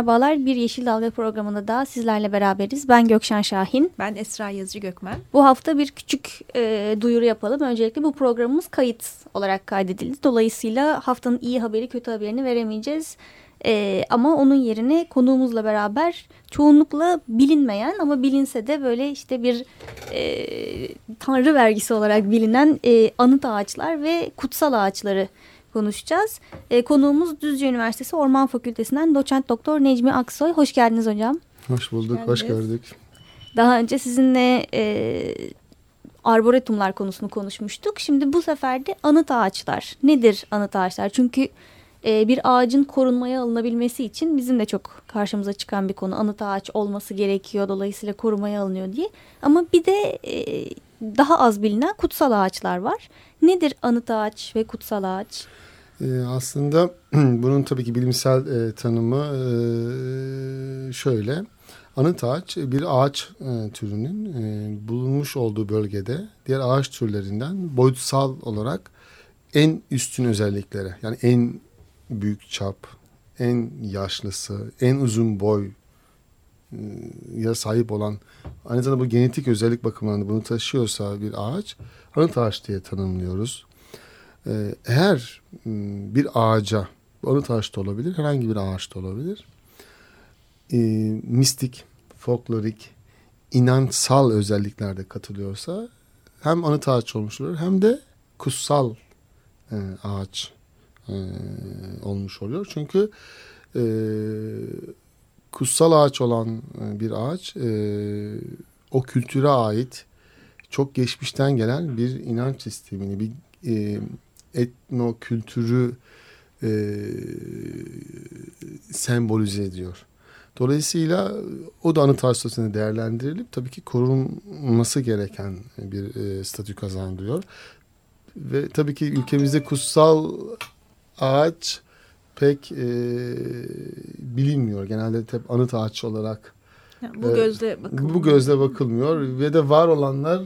Merhabalar, Bir Yeşil Dalga programında da sizlerle beraberiz. Ben Gökşen Şahin. Ben Esra Yazıcı Gökmen. Bu hafta bir küçük e, duyuru yapalım. Öncelikle bu programımız kayıt olarak kaydedildi. Dolayısıyla haftanın iyi haberi, kötü haberini veremeyeceğiz. E, ama onun yerine konuğumuzla beraber çoğunlukla bilinmeyen ama bilinse de böyle işte bir e, tanrı vergisi olarak bilinen e, anıt ağaçlar ve kutsal ağaçları konuşacağız. E, konuğumuz Düzce Üniversitesi Orman Fakültesinden doçent doktor Necmi Aksoy. Hoş geldiniz hocam. Hoş bulduk, hoş, hoş gördük. Daha önce sizinle e, arboretumlar konusunu konuşmuştuk. Şimdi bu sefer de anıt ağaçlar. Nedir anıt ağaçlar? Çünkü e, bir ağacın korunmaya alınabilmesi için bizim de çok karşımıza çıkan bir konu. Anıt ağaç olması gerekiyor dolayısıyla korumaya alınıyor diye. Ama bir de e, daha az bilinen kutsal ağaçlar var. Nedir anıt ağaç ve kutsal ağaç? Ee, aslında bunun tabii ki bilimsel e, tanımı e, şöyle. Anıt ağaç bir ağaç e, türünün e, bulunmuş olduğu bölgede diğer ağaç türlerinden boyutsal olarak en üstün özelliklere yani en büyük çap, en yaşlısı, en uzun boy ya sahip olan aynı zamanda bu genetik özellik bakımından bunu taşıyorsa bir ağaç anıt ağaç diye tanımlıyoruz. Ee, eğer bir ağaca, anıt ağaç da olabilir, herhangi bir ağaç da olabilir. E, mistik, folklorik, inansal özelliklerde katılıyorsa hem anıt ağaç olmuş olur hem de kutsal e, ağaç e, olmuş oluyor. Çünkü e, kutsal ağaç olan bir ağaç e, o kültüre ait çok geçmişten gelen bir inanç sistemini, bir e, etno kültürü e, sembolize ediyor. Dolayısıyla o da anıt ağaç değerlendirilip tabii ki korunması gereken bir e, statü kazandırıyor. Ve tabii ki ülkemizde kutsal ağaç pek e, bilinmiyor. Genelde hep anıt ağaç olarak yani bu gözle bakılmıyor. Bu gözle bakılmıyor ve de var olanlar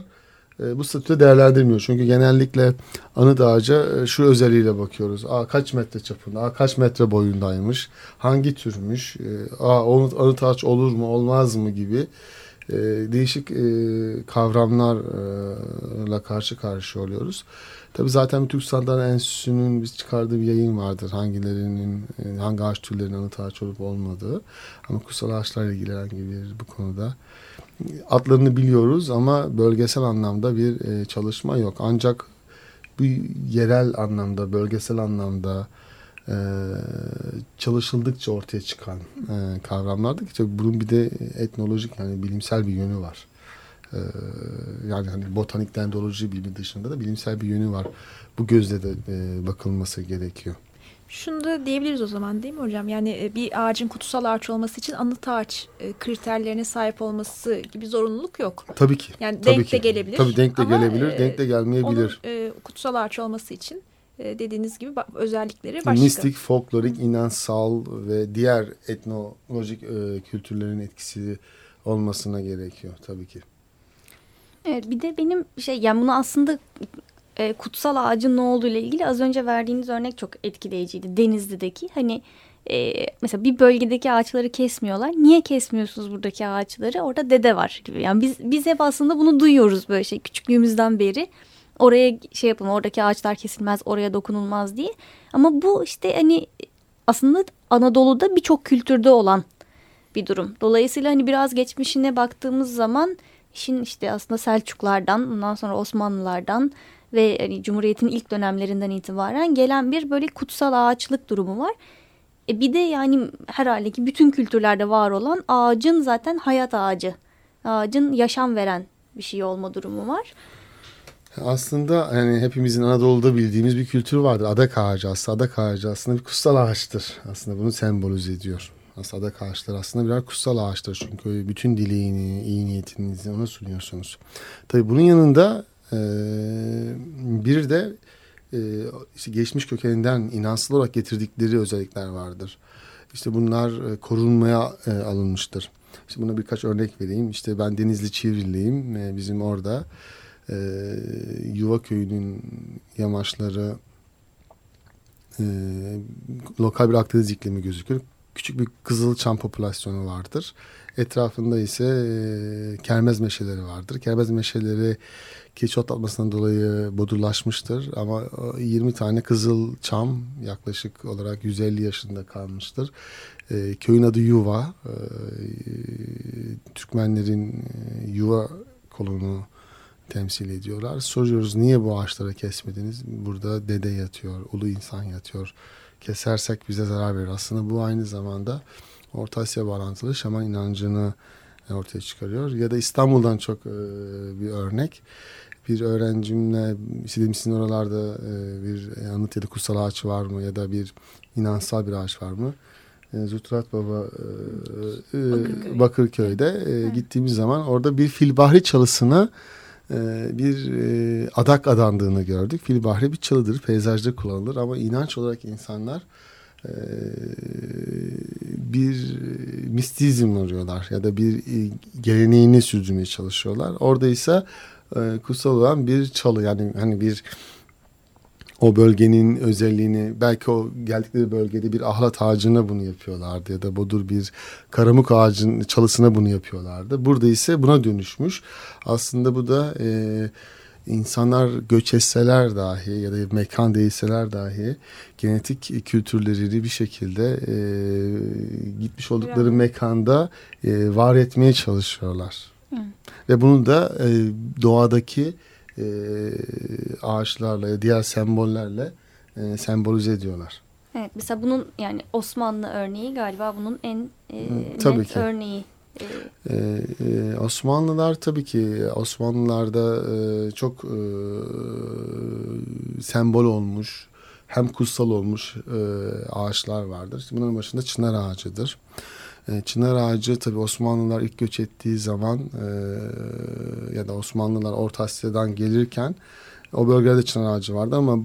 e, bu statüde değerlendirmiyor. Çünkü genellikle anıt ağaca e, şu özelliğiyle bakıyoruz. Aa, kaç metre çapında, aa, kaç metre boyundaymış, hangi türmüş, e, aa, anıt ağaç olur mu olmaz mı gibi e, değişik e, kavramlarla karşı karşıya oluyoruz. Tabi zaten Türk Sanatlar Enstitüsü'nün biz çıkardığı bir yayın vardır. Hangilerinin, e, hangi ağaç türlerinin anıt ağaç olup olmadığı. Ama kutsal ağaçlarla ilgili herhangi bir bu konuda adlarını biliyoruz ama bölgesel anlamda bir e, çalışma yok. Ancak bu yerel anlamda, bölgesel anlamda e, çalışıldıkça ortaya çıkan e, ki bunun bir de etnolojik yani bilimsel bir yönü var. E, yani hani botanik dendroloji bilimi dışında da bilimsel bir yönü var. Bu gözle de e, bakılması gerekiyor. Şunu da diyebiliriz o zaman değil mi hocam? Yani e, bir ağacın kutsal ağaç olması için anıt ağaç e, kriterlerine sahip olması gibi zorunluluk yok. Tabii ki. Yani tabii denk ki. de gelebilir. Tabii denk de gelebilir, e, denk de gelmeyebilir. Onun e, kutsal ağaç olması için e, dediğiniz gibi özellikleri başka. Mistik, folklorik, inansal ve diğer etnolojik e, kültürlerin etkisi olmasına gerekiyor tabii ki. Evet bir de benim şey yani bunu aslında e, kutsal ağacın ne olduğu ile ilgili az önce verdiğiniz örnek çok etkileyiciydi. Denizli'deki hani e, mesela bir bölgedeki ağaçları kesmiyorlar. Niye kesmiyorsunuz buradaki ağaçları? Orada dede var gibi. Yani biz biz hep aslında bunu duyuyoruz böyle şey küçüklüğümüzden beri. Oraya şey yapın oradaki ağaçlar kesilmez oraya dokunulmaz diye. Ama bu işte hani aslında Anadolu'da birçok kültürde olan bir durum. Dolayısıyla hani biraz geçmişine baktığımız zaman işin işte aslında Selçuklardan ondan sonra Osmanlılardan ve hani Cumhuriyet'in ilk dönemlerinden itibaren gelen bir böyle kutsal ağaçlık durumu var. E bir de yani herhalde ki bütün kültürlerde var olan ağacın zaten hayat ağacı ağacın yaşam veren bir şey olma durumu var. Aslında yani hepimizin Anadolu'da bildiğimiz bir kültür vardır. Adak ağacı aslında. Adak ağacı aslında bir kutsal ağaçtır. Aslında bunu sembolize ediyor. Aslında ağaçları aslında birer kutsal ağaçtır. Çünkü bütün dileğini, iyi niyetinizi ona sunuyorsunuz. Tabii bunun yanında e, bir de e, işte geçmiş kökeninden inansal olarak getirdikleri özellikler vardır. İşte bunlar e, korunmaya e, alınmıştır. İşte buna birkaç örnek vereyim. İşte ben Denizli Çivriliyim. E, bizim orada e, Yuva Köyü'nün yamaçları e, lokal bir Akdeniz iklimi gözükür. Küçük bir kızılçam popülasyonu vardır. Etrafında ise e, kermez meşeleri vardır. Kermez meşeleri keçi otlatmasından dolayı bodurlaşmıştır. Ama 20 tane kızıl çam yaklaşık olarak 150 yaşında kalmıştır. E, köyün adı Yuva. E, Türkmenlerin e, Yuva kolunu temsil ediyorlar. Soruyoruz niye bu ağaçları kesmediniz? Burada dede yatıyor, ulu insan yatıyor. Kesersek bize zarar verir. Aslında bu aynı zamanda Orta Asya bağlantılı şaman inancını ortaya çıkarıyor. Ya da İstanbul'dan çok e, bir örnek. Bir öğrencimle işte sizin oralarda e, bir anıt ya da kutsal ağaç var mı ya da bir inansal bir ağaç var mı? E, Zutrat Baba e, e, Bakırköy. Bakırköy'de e, gittiğimiz zaman orada bir filbahri çalısına e, bir e, adak adandığını gördük. Filbahri bir çalıdır, peyzajda kullanılır ama inanç olarak insanlar e, bir mistizm arıyorlar ya da bir geleneğini sürdürmeye çalışıyorlar. Orada ise kutsal olan bir çalı yani hani bir o bölgenin özelliğini belki o geldikleri bölgede bir ahlat ağacına bunu yapıyorlardı ya da bodur bir karamuk ağacın çalısına bunu yapıyorlardı. Burada ise buna dönüşmüş. Aslında bu da e, insanlar göç etseler dahi ya da mekan değilseler dahi genetik kültürleri bir şekilde e, gitmiş oldukları yani. mekanda e, var etmeye çalışıyorlar. Hı. Ve bunu da e, doğadaki e, ağaçlarla, diğer sembollerle e, sembolize ediyorlar. Evet, mesela bunun yani Osmanlı örneği galiba bunun en e, tabii net ki. örneği. Ee, e, Osmanlılar tabii ki Osmanlılarda e, çok e, sembol olmuş hem kutsal olmuş e, ağaçlar vardır. Bunların başında çınar ağacıdır. E, çınar ağacı tabii Osmanlılar ilk göç ettiği zaman e, ya da Osmanlılar Orta Asya'dan gelirken o bölgede çınar ağacı vardı ama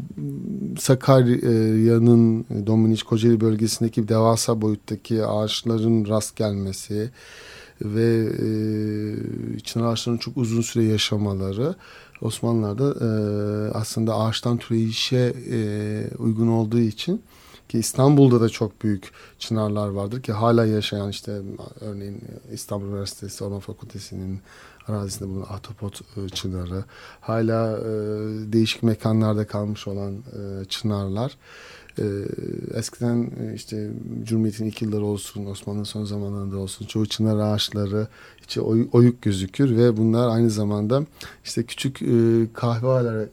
Sakarya'nın Dominiç Kocaeli bölgesindeki devasa boyuttaki ağaçların rast gelmesi ve e, çınar ağaçlarının çok uzun süre yaşamaları Osmanlılar'da e, aslında ağaçtan türeyişe e, uygun olduğu için ki İstanbul'da da çok büyük çınarlar vardır ki hala yaşayan işte örneğin İstanbul Üniversitesi Orman Fakültesi'nin arazisinde bulunan Atopot e, çınarı. Hala e, değişik mekanlarda kalmış olan e, çınarlar. E, eskiden e, işte Cumhuriyet'in ilk yılları olsun, Osmanlı'nın son zamanlarında olsun çoğu çınar ağaçları içi oy, oyuk gözükür ve bunlar aynı zamanda işte küçük e, kahve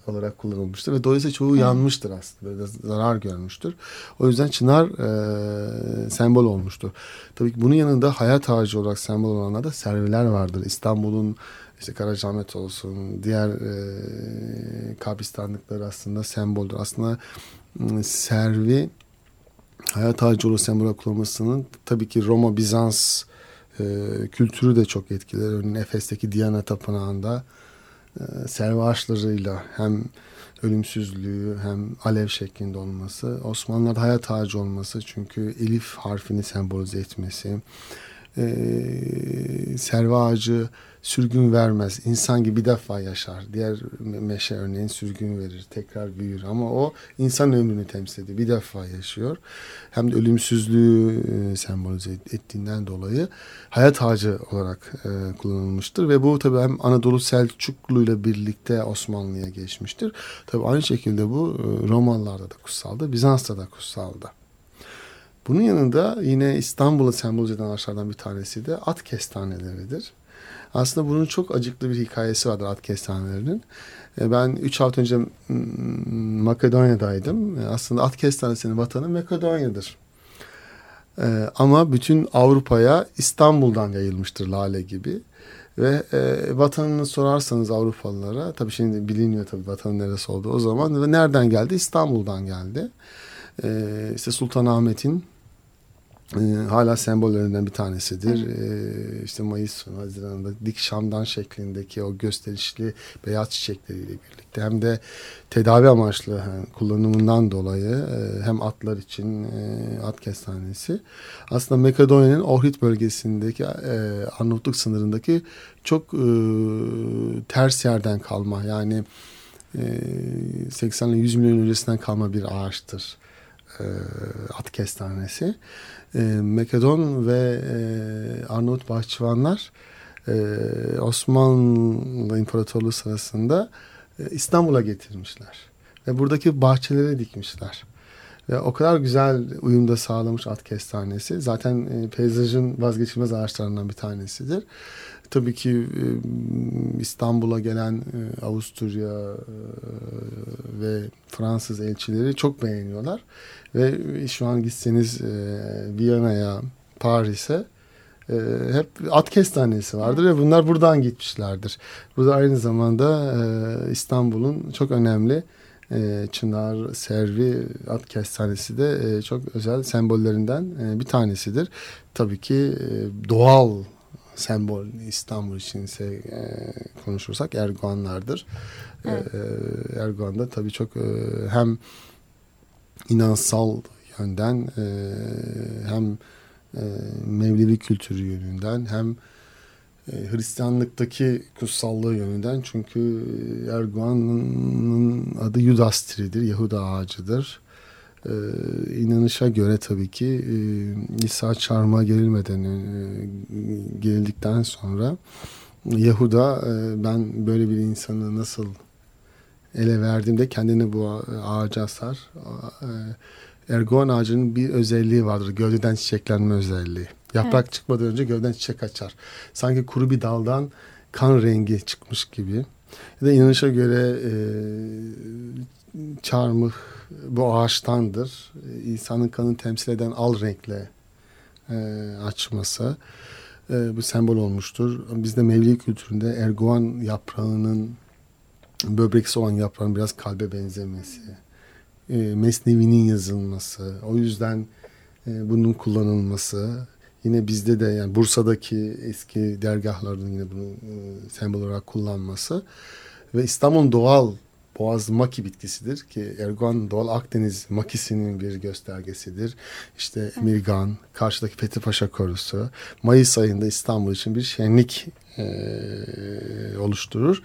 olarak kullanılmıştır ve dolayısıyla çoğu yanmıştır aslında. Böyle zarar görmüştür. O yüzden çınar e, sembol olmuştur. Tabii ki bunun yanında hayat ağacı olarak sembol olanlar da serviler vardır. İstanbul'un işte Karacaahmet olsun, diğer e, kabristanlıkları aslında semboldür. Aslında servi hayat ağacı olarak sembol kullanmasının tabii ki Roma, Bizans e, kültürü de çok etkiler. Örneğin Efes'teki Diana Tapınağı'nda e, servi ağaçlarıyla hem ölümsüzlüğü hem alev şeklinde olması, Osmanlılar'da hayat ağacı olması çünkü elif harfini sembolize etmesi, e, servi ağacı sürgün vermez. İnsan gibi bir defa yaşar. Diğer meşe örneğin sürgün verir. Tekrar büyür. Ama o insan ömrünü temsil ediyor. Bir defa yaşıyor. Hem de ölümsüzlüğü e, sembolize ettiğinden dolayı hayat ağacı olarak e, kullanılmıştır. Ve bu tabii hem Anadolu Selçuklu ile birlikte Osmanlı'ya geçmiştir. Tabii aynı şekilde bu e, Romalılarda da kutsaldı. Bizans'ta da kutsaldı. Bunun yanında yine İstanbul'u sembolize eden ağaçlardan bir tanesi de at kestaneleridir. Aslında bunun çok acıklı bir hikayesi vardır at kestanelerinin. E, ben 3 hafta önce Makedonya'daydım. E, aslında at kestanesinin vatanı Makedonya'dır. E, ama bütün Avrupa'ya İstanbul'dan yayılmıştır lale gibi. Ve e, vatanını sorarsanız Avrupalılara, tabii şimdi biliniyor tabii vatanın neresi olduğu o zaman ve nereden geldi? İstanbul'dan geldi. E, işte Sultanahmet'in e, hala sembollerinden bir tanesidir. E, işte Mayıs sonu Haziran'da dik şamdan şeklindeki o gösterişli beyaz çiçekleriyle birlikte hem de tedavi amaçlı yani kullanımından dolayı e, hem atlar için e, at kestanesi. Aslında Makedonya'nın Ohrid bölgesindeki e, Arnavutluk sınırındaki çok e, ters yerden kalma yani e, 80 ile 100 milyon öncesinden kalma bir ağaçtır e, at kestanesi. E, Makedon ve e, Arnavut bahçıvanlar e, Osmanlı İmparatorluğu sırasında e, İstanbul'a getirmişler. Ve buradaki bahçelere dikmişler. Ve o kadar güzel uyumda sağlamış at kestanesi. Zaten e, peyzajın vazgeçilmez ağaçlarından bir tanesidir. Tabii ki İstanbul'a gelen Avusturya ve Fransız elçileri çok beğeniyorlar. Ve şu an gitseniz Viyana'ya, Paris'e hep at kestanesi vardır ve bunlar buradan gitmişlerdir. Burada aynı zamanda İstanbul'un çok önemli Çınar, Servi, at kestanesi de çok özel sembollerinden bir tanesidir. Tabii ki doğal sembol İstanbul için ise e, konuşursak Erdoğanlardır. Evet. E, Erdoğan da tabii çok e, hem inansal yönden e, hem e, Mevlevi kültürü yönünden hem e, Hristiyanlıktaki kutsallığı yönünden çünkü Erdoğan'ın adı Yudastri'dir, Yahuda ağacıdır. Ee, inanışa göre tabii ki e, İsa çarmıha gerilmeden e, gerildikten sonra Yahuda e, ben böyle bir insanı nasıl ele verdiğimde kendini bu ağaca asar. E, Erdoğan ağacının bir özelliği vardır. Gövdeden çiçeklenme özelliği. Yaprak evet. çıkmadan önce gövden çiçek açar. Sanki kuru bir daldan kan rengi çıkmış gibi. Ya da inanışa göre e, çarmıh bu ağaçtandır. İnsanın kanını temsil eden al renkle e, açması e, bu sembol olmuştur. Bizde Mevli kültüründe erguvan yaprağının böbreksi olan yaprağın biraz kalbe benzemesi, e, mesnevinin yazılması, o yüzden e, bunun kullanılması, yine bizde de yani Bursa'daki eski dergahların yine bunu e, sembol olarak kullanması ve İstanbul'un doğal Boğaz maki bitkisidir ki Erguvan Doğal Akdeniz makisinin bir göstergesidir. İşte Emirgan, karşıdaki Fethi Paşa Korusu, Mayıs ayında İstanbul için bir şenlik e, oluşturur.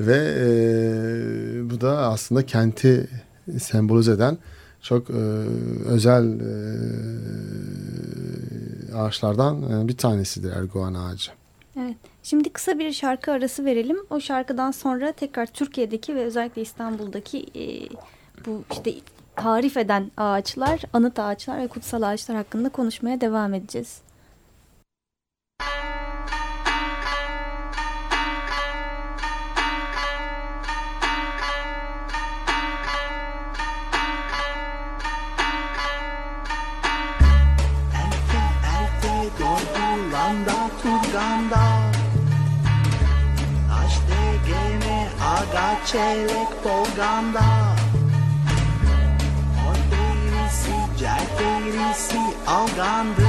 Ve e, bu da aslında kenti sembolize eden çok e, özel e, ağaçlardan e, bir tanesidir Erguvan ağacı. Evet. Şimdi kısa bir şarkı arası verelim. O şarkıdan sonra tekrar Türkiye'deki ve özellikle İstanbul'daki e, bu işte tarif eden ağaçlar, anıt ağaçlar ve kutsal ağaçlar hakkında konuşmaya devam edeceğiz. Çeyrek polganda Mor derisi, cer derisi algandı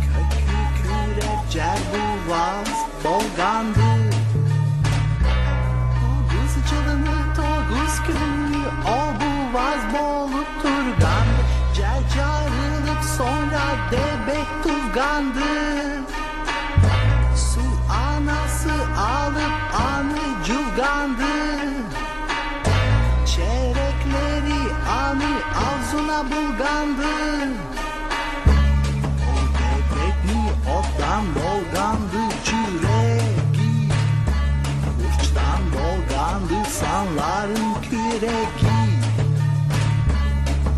Kökü kürek, cer buvaz bolgandı Toguz çalını, toguz köyü, o buvaz bolup turgan Cer carılıp sonra debek tuzgandı ağzına bulgandı mi ottan bolgandı çüreki Kurçtan bolgandı sanların küreki.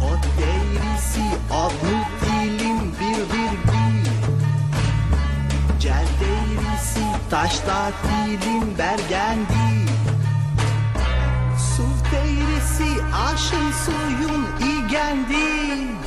O deyrisi otlu dilim bir bir bir Cel deyrisi taşta dilim bergendi. Su deyrisi aşın suyun Gandhi.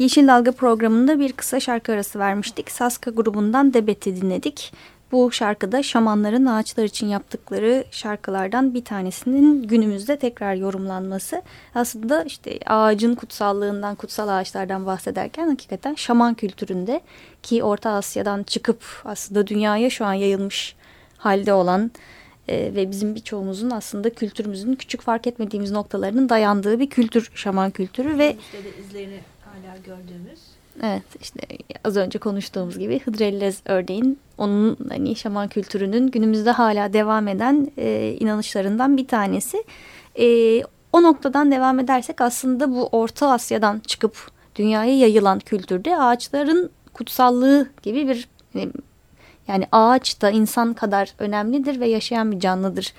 Yeşil Dalga programında bir kısa şarkı arası vermiştik. Saska grubundan Debet'i dinledik. Bu şarkıda şamanların ağaçlar için yaptıkları şarkılardan bir tanesinin günümüzde tekrar yorumlanması. Aslında işte ağacın kutsallığından, kutsal ağaçlardan bahsederken hakikaten şaman kültüründe ki Orta Asya'dan çıkıp aslında dünyaya şu an yayılmış halde olan e, ve bizim birçoğumuzun aslında kültürümüzün küçük fark etmediğimiz noktalarının dayandığı bir kültür, şaman kültürü ve İşte de izlerini hala gördüğümüz. Evet işte az önce konuştuğumuz gibi Hıdrellez örneğin onun hani şaman kültürünün günümüzde hala devam eden e, inanışlarından bir tanesi. E, o noktadan devam edersek aslında bu Orta Asya'dan çıkıp dünyaya yayılan kültürde ağaçların kutsallığı gibi bir hani, yani ağaç da insan kadar önemlidir ve yaşayan bir canlıdır.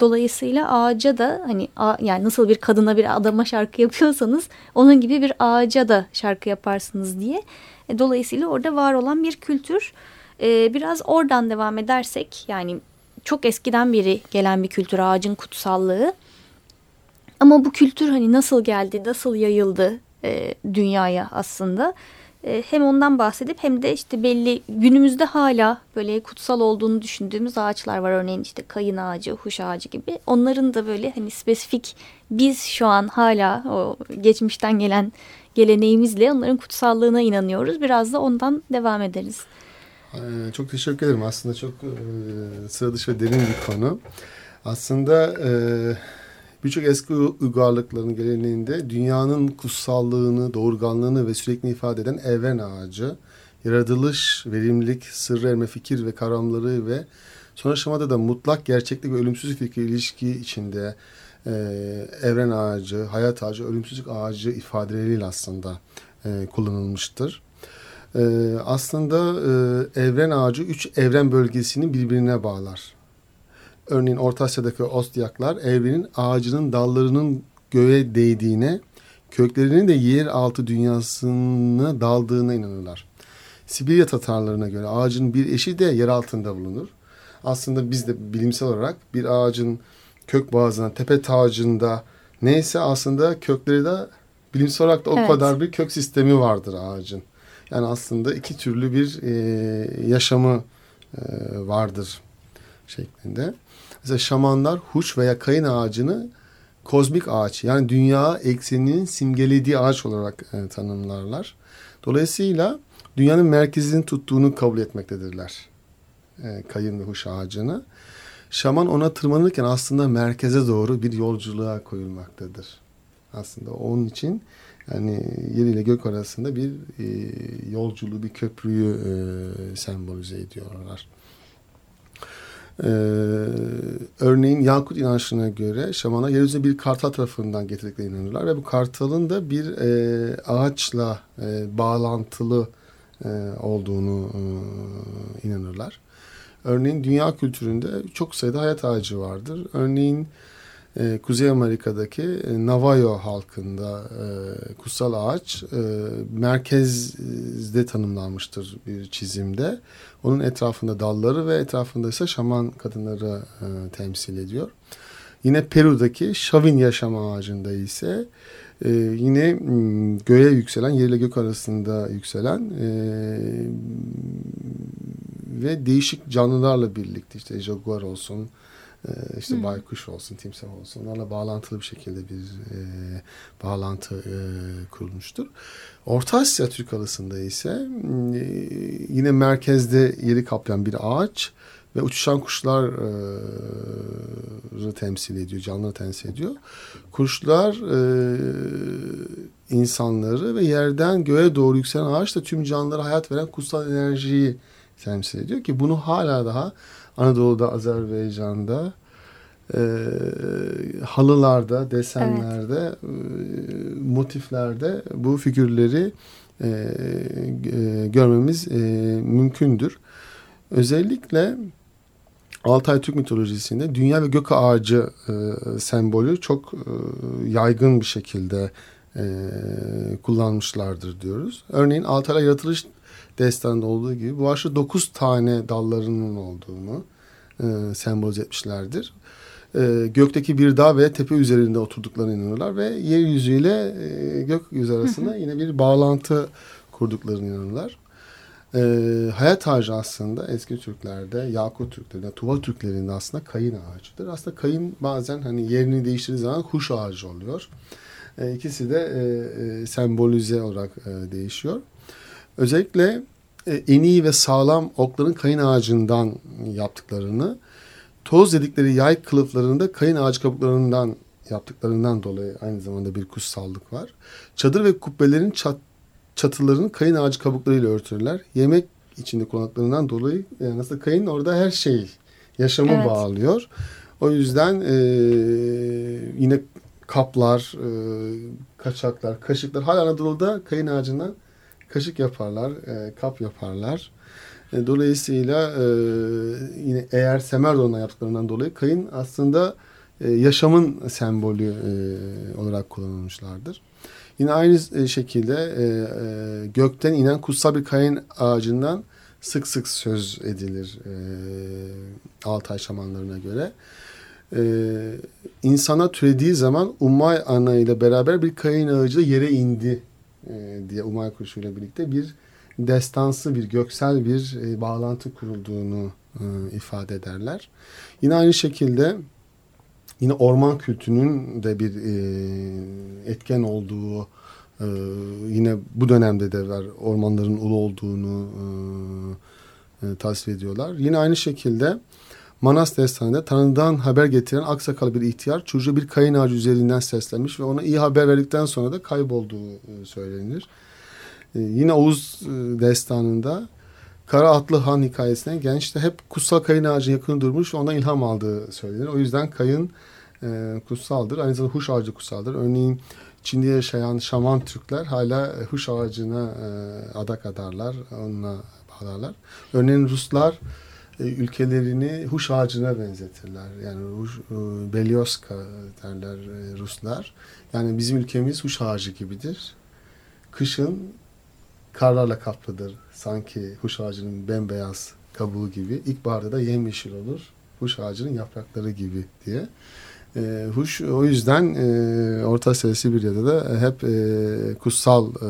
Dolayısıyla ağaca da hani yani nasıl bir kadına bir adama şarkı yapıyorsanız onun gibi bir ağaca da şarkı yaparsınız diye. E, dolayısıyla orada var olan bir kültür. E, biraz oradan devam edersek yani çok eskiden beri gelen bir kültür ağacın kutsallığı. Ama bu kültür hani nasıl geldi, nasıl yayıldı e, dünyaya aslında e, hem ondan bahsedip hem de işte belli günümüzde hala böyle kutsal olduğunu düşündüğümüz ağaçlar var. Örneğin işte kayın ağacı, huş ağacı gibi. Onların da böyle hani spesifik biz şu an hala o geçmişten gelen geleneğimizle onların kutsallığına inanıyoruz. Biraz da ondan devam ederiz. Ee, çok teşekkür ederim. Aslında çok e, sıra dışı ve derin bir konu. Aslında e, Birçok eski uygarlıkların geleneğinde dünyanın kutsallığını, doğurganlığını ve sürekli ifade eden evren ağacı, yaratılış, verimlilik, sırrı erme fikir ve kavramları ve son aşamada da mutlak gerçeklik ve ölümsüzlük fikri ilişki içinde e, evren ağacı, hayat ağacı, ölümsüzlük ağacı ifadeleriyle aslında e, kullanılmıştır. E, aslında e, evren ağacı üç evren bölgesini birbirine bağlar. Örneğin Orta Asya'daki Ostyaklar evrenin ağacının dallarının göğe değdiğine, köklerinin de yer altı dünyasına daldığına inanırlar. Sibirya Tatarlarına göre ağacın bir eşi de yer altında bulunur. Aslında biz de bilimsel olarak bir ağacın kök bazına, tepe tacında neyse aslında kökleri de bilimsel olarak da o evet. kadar bir kök sistemi vardır ağacın. Yani aslında iki türlü bir e, yaşamı e, vardır şeklinde. Mesela şamanlar huş veya kayın ağacını kozmik ağaç yani dünya ekseninin simgelediği ağaç olarak e, tanımlarlar. Dolayısıyla dünyanın merkezini tuttuğunu kabul etmektedirler e, kayın ve huş ağacını. Şaman ona tırmanırken aslında merkeze doğru bir yolculuğa koyulmaktadır. Aslında onun için yani yer ile gök arasında bir e, yolculuğu, bir köprüyü e, sembolize ediyorlar. Ee, örneğin Yakut inançlarına göre şamana yeryüzüne bir kartal tarafından getirdiklerine inanırlar ve bu kartalın da bir e, ağaçla e, bağlantılı e, olduğunu e, inanırlar. Örneğin dünya kültüründe çok sayıda hayat ağacı vardır. Örneğin e, Kuzey Amerika'daki e, Navajo halkında e, kutsal ağaç e, merkezde tanımlanmıştır bir çizimde. Onun etrafında dalları ve etrafında ise şaman kadınları e, temsil ediyor. Yine Peru'daki Şavin yaşam ağacında ise e, yine göğe yükselen, yer ile gök arasında yükselen e, ve değişik canlılarla birlikte işte jaguar olsun, işte hmm. baykuş olsun, timsah olsun onlarla bağlantılı bir şekilde bir e, bağlantı e, kurulmuştur. Orta Asya Türk arasında ise e, yine merkezde yeri kaplayan bir ağaç ve uçuşan kuşlar e, temsil ediyor, canlıları temsil ediyor. Kuşlar e, insanları ve yerden göğe doğru yükselen ağaç da tüm canlılara hayat veren kutsal enerjiyi temsil ediyor ki bunu hala daha Anadolu'da, Azerbaycan'da e, halılarda, desenlerde, evet. e, motiflerde bu figürleri e, e, görmemiz e, mümkündür. Özellikle Altay Türk mitolojisinde dünya ve gök ağacı e, sembolü çok e, yaygın bir şekilde e, kullanmışlardır diyoruz. Örneğin Altay'la yaratılış destanında olduğu gibi bu ağaçta dokuz tane dallarının olduğunu e, sembolize etmişlerdir. e, gökteki bir dağ ve tepe üzerinde oturduklarına inanırlar ve yeryüzüyle e, gökyüzü arasında yine bir bağlantı kurduklarına inanırlar. E, hayat ağacı aslında eski Türklerde, Yakut Türklerinde, Tuva Türklerinde aslında kayın ağacıdır. Aslında kayın bazen hani yerini değiştirdiği zaman kuş ağacı oluyor. E, ikisi de e, e, sembolize olarak e, değişiyor. Özellikle en iyi ve sağlam okların kayın ağacından yaptıklarını, toz dedikleri yay kılıflarını da kayın ağacı kabuklarından yaptıklarından dolayı aynı zamanda bir kutsallık var. Çadır ve kubbelerin çat, çatılarını kayın ağacı kabuklarıyla örtürler. Yemek içinde kullandıklarından dolayı yani aslında kayın orada her şey yaşamı Evet. bağlıyor. O yüzden e, yine kaplar, e, kaçaklar, kaşıklar hala Anadolu'da kayın ağacından kaşık yaparlar, e, kap yaparlar. E, dolayısıyla e, yine eğer Semerdon'dan yaptıklarından dolayı kayın aslında e, yaşamın sembolü e, olarak kullanılmışlardır. Yine aynı e, şekilde e, e, gökten inen kutsal bir kayın ağacından sık sık söz edilir e, Altay şamanlarına göre. E, insana türediği zaman Ummay Ana ile beraber bir kayın ağacı yere indi e, diye Umay kuşu ile birlikte bir destansı bir göksel bir e, bağlantı kurulduğunu e, ifade ederler. Yine aynı şekilde yine orman kültünün de bir e, etken olduğu e, yine bu dönemde de var ormanların ulu olduğunu e, e, tasvir ediyorlar. Yine aynı şekilde Manas destanında Tanrı'dan haber getiren aksakalı bir ihtiyar çocuğu bir kayın ağacı üzerinden seslenmiş ve ona iyi haber verdikten sonra da kaybolduğu e, söylenir. E, yine Oğuz e, destanında Kara Atlı Han hikayesinde genç de hep kutsal kayın ağacı yakın durmuş ve ondan ilham aldığı söylenir. O yüzden kayın kutsaldır. Aynı zamanda huş ağacı kutsaldır. Örneğin Çin'de yaşayan şaman Türkler hala huş ağacına adak adarlar. Onunla bağlarlar. Örneğin Ruslar ülkelerini huş ağacına benzetirler. Yani huş, e, Belyoska derler e, Ruslar. Yani bizim ülkemiz huş ağacı gibidir. Kışın karlarla kaplıdır. Sanki huş ağacının bembeyaz kabuğu gibi. İlkbaharda da yemyeşil olur. Huş ağacının yaprakları gibi diye. E, huş o yüzden e, Orta Asya Sibirya'da da hep e, kutsal e,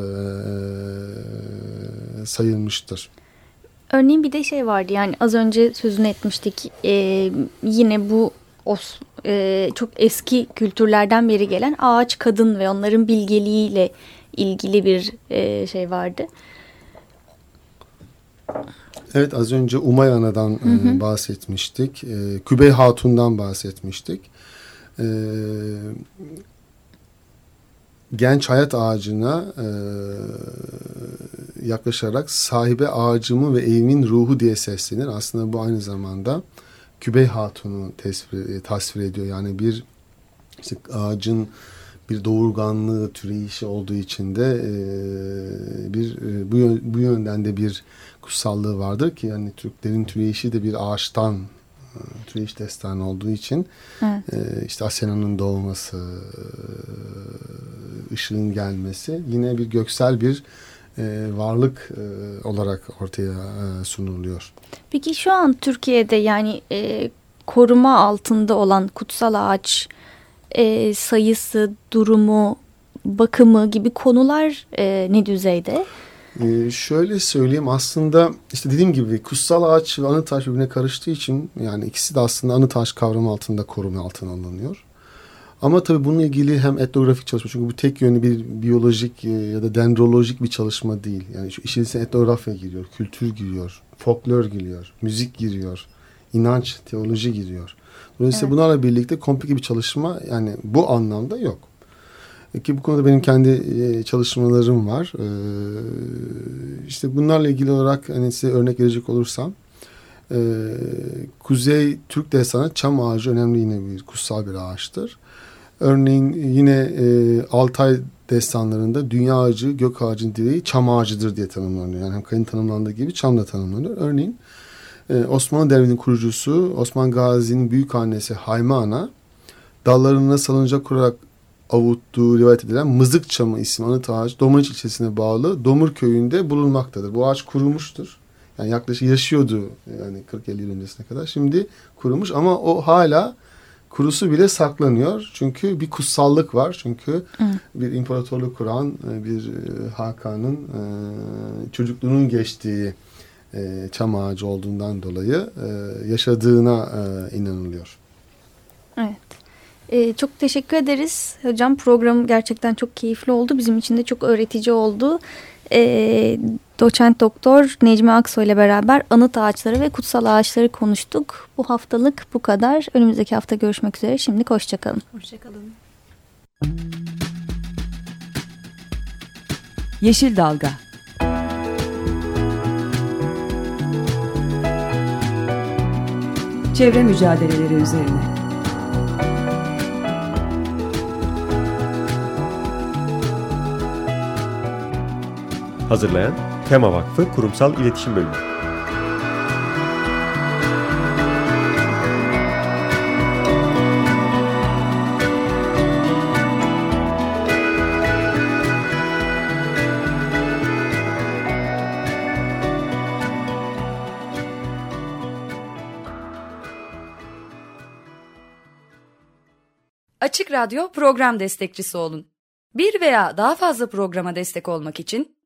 sayılmıştır. Örneğin bir de şey vardı yani az önce sözünü etmiştik e, yine bu os, e, çok eski kültürlerden beri gelen ağaç kadın ve onların bilgeliğiyle ilgili bir e, şey vardı. Evet az önce Umay Ana'dan e, bahsetmiştik. E, Kübey Hatun'dan bahsetmiştik. E, genç hayat ağacına e, yaklaşarak sahibe ağacımı ve evimin ruhu diye seslenir. Aslında bu aynı zamanda Kübey Hatun'u tasvir, e, tasvir ediyor. Yani bir işte ağacın bir doğurganlığı türeyişi olduğu için de e, bir e, bu, bu yönden de bir kutsallığı vardır ki yani Türklerin türeyişi de bir ağaçtan türeyiş destanı olduğu için Evet. e, işte Asena'nın doğması, e, ışığın gelmesi yine bir göksel bir e, varlık e, olarak ortaya e, sunuluyor. Peki şu an Türkiye'de yani e, koruma altında olan kutsal ağaç e, sayısı, durumu, bakımı gibi konular e, ne düzeyde? Ee, şöyle söyleyeyim aslında işte dediğim gibi kutsal ağaç ve anıt taş birbirine karıştığı için yani ikisi de aslında anıt taş kavramı altında koruma altına alınıyor. Ama tabii bununla ilgili hem etnografik çalışma çünkü bu tek yönlü bir biyolojik e, ya da dendrolojik bir çalışma değil. Yani şu işin içine etnografya giriyor, kültür giriyor, folklor giriyor, müzik giriyor, inanç, teoloji giriyor. Dolayısıyla Evet. bunlarla birlikte komplike bir çalışma yani bu anlamda yok. E, Ki bu konuda benim kendi e, çalışmalarım var. E, işte bunlarla ilgili olarak hani size örnek verecek olursam Kuzey Türk destanı çam ağacı önemli yine bir kutsal bir ağaçtır. Örneğin yine Altay destanlarında dünya ağacı, gök ağacın direği çam ağacıdır diye tanımlanıyor. Yani hem kayın tanımlandığı gibi çam da tanımlanıyor. Örneğin Osmanlı Devleti'nin kurucusu Osman Gazi'nin büyük annesi Hayme Ana dallarına salıncak kurarak avuttuğu rivayet edilen Mızık Çamı isimli anıt ağaç Domaniç ilçesine bağlı Domur köyünde bulunmaktadır. Bu ağaç kurumuştur. Yani yaklaşık yaşıyordu yani 40-50 yıl öncesine kadar. Şimdi kurumuş ama o hala kurusu bile saklanıyor. Çünkü bir kutsallık var. Çünkü bir imparatorluk kuran e, bir e, Hakan'ın e, çocukluğunun geçtiği çam ağacı olduğundan dolayı yaşadığına inanılıyor. Evet. Ee, çok teşekkür ederiz hocam. Program gerçekten çok keyifli oldu. Bizim için de çok öğretici oldu. Ee, doçent doktor Necmi Aksoy ile beraber anıt ağaçları ve kutsal ağaçları konuştuk. Bu haftalık bu kadar. Önümüzdeki hafta görüşmek üzere. Şimdi hoşçakalın. Hoşçakalın. Yeşil Dalga Çevre mücadeleleri üzerine Hazırlayan Tema Vakfı Kurumsal İletişim Bölümü. Açık Radyo program destekçisi olun. Bir veya daha fazla programa destek olmak için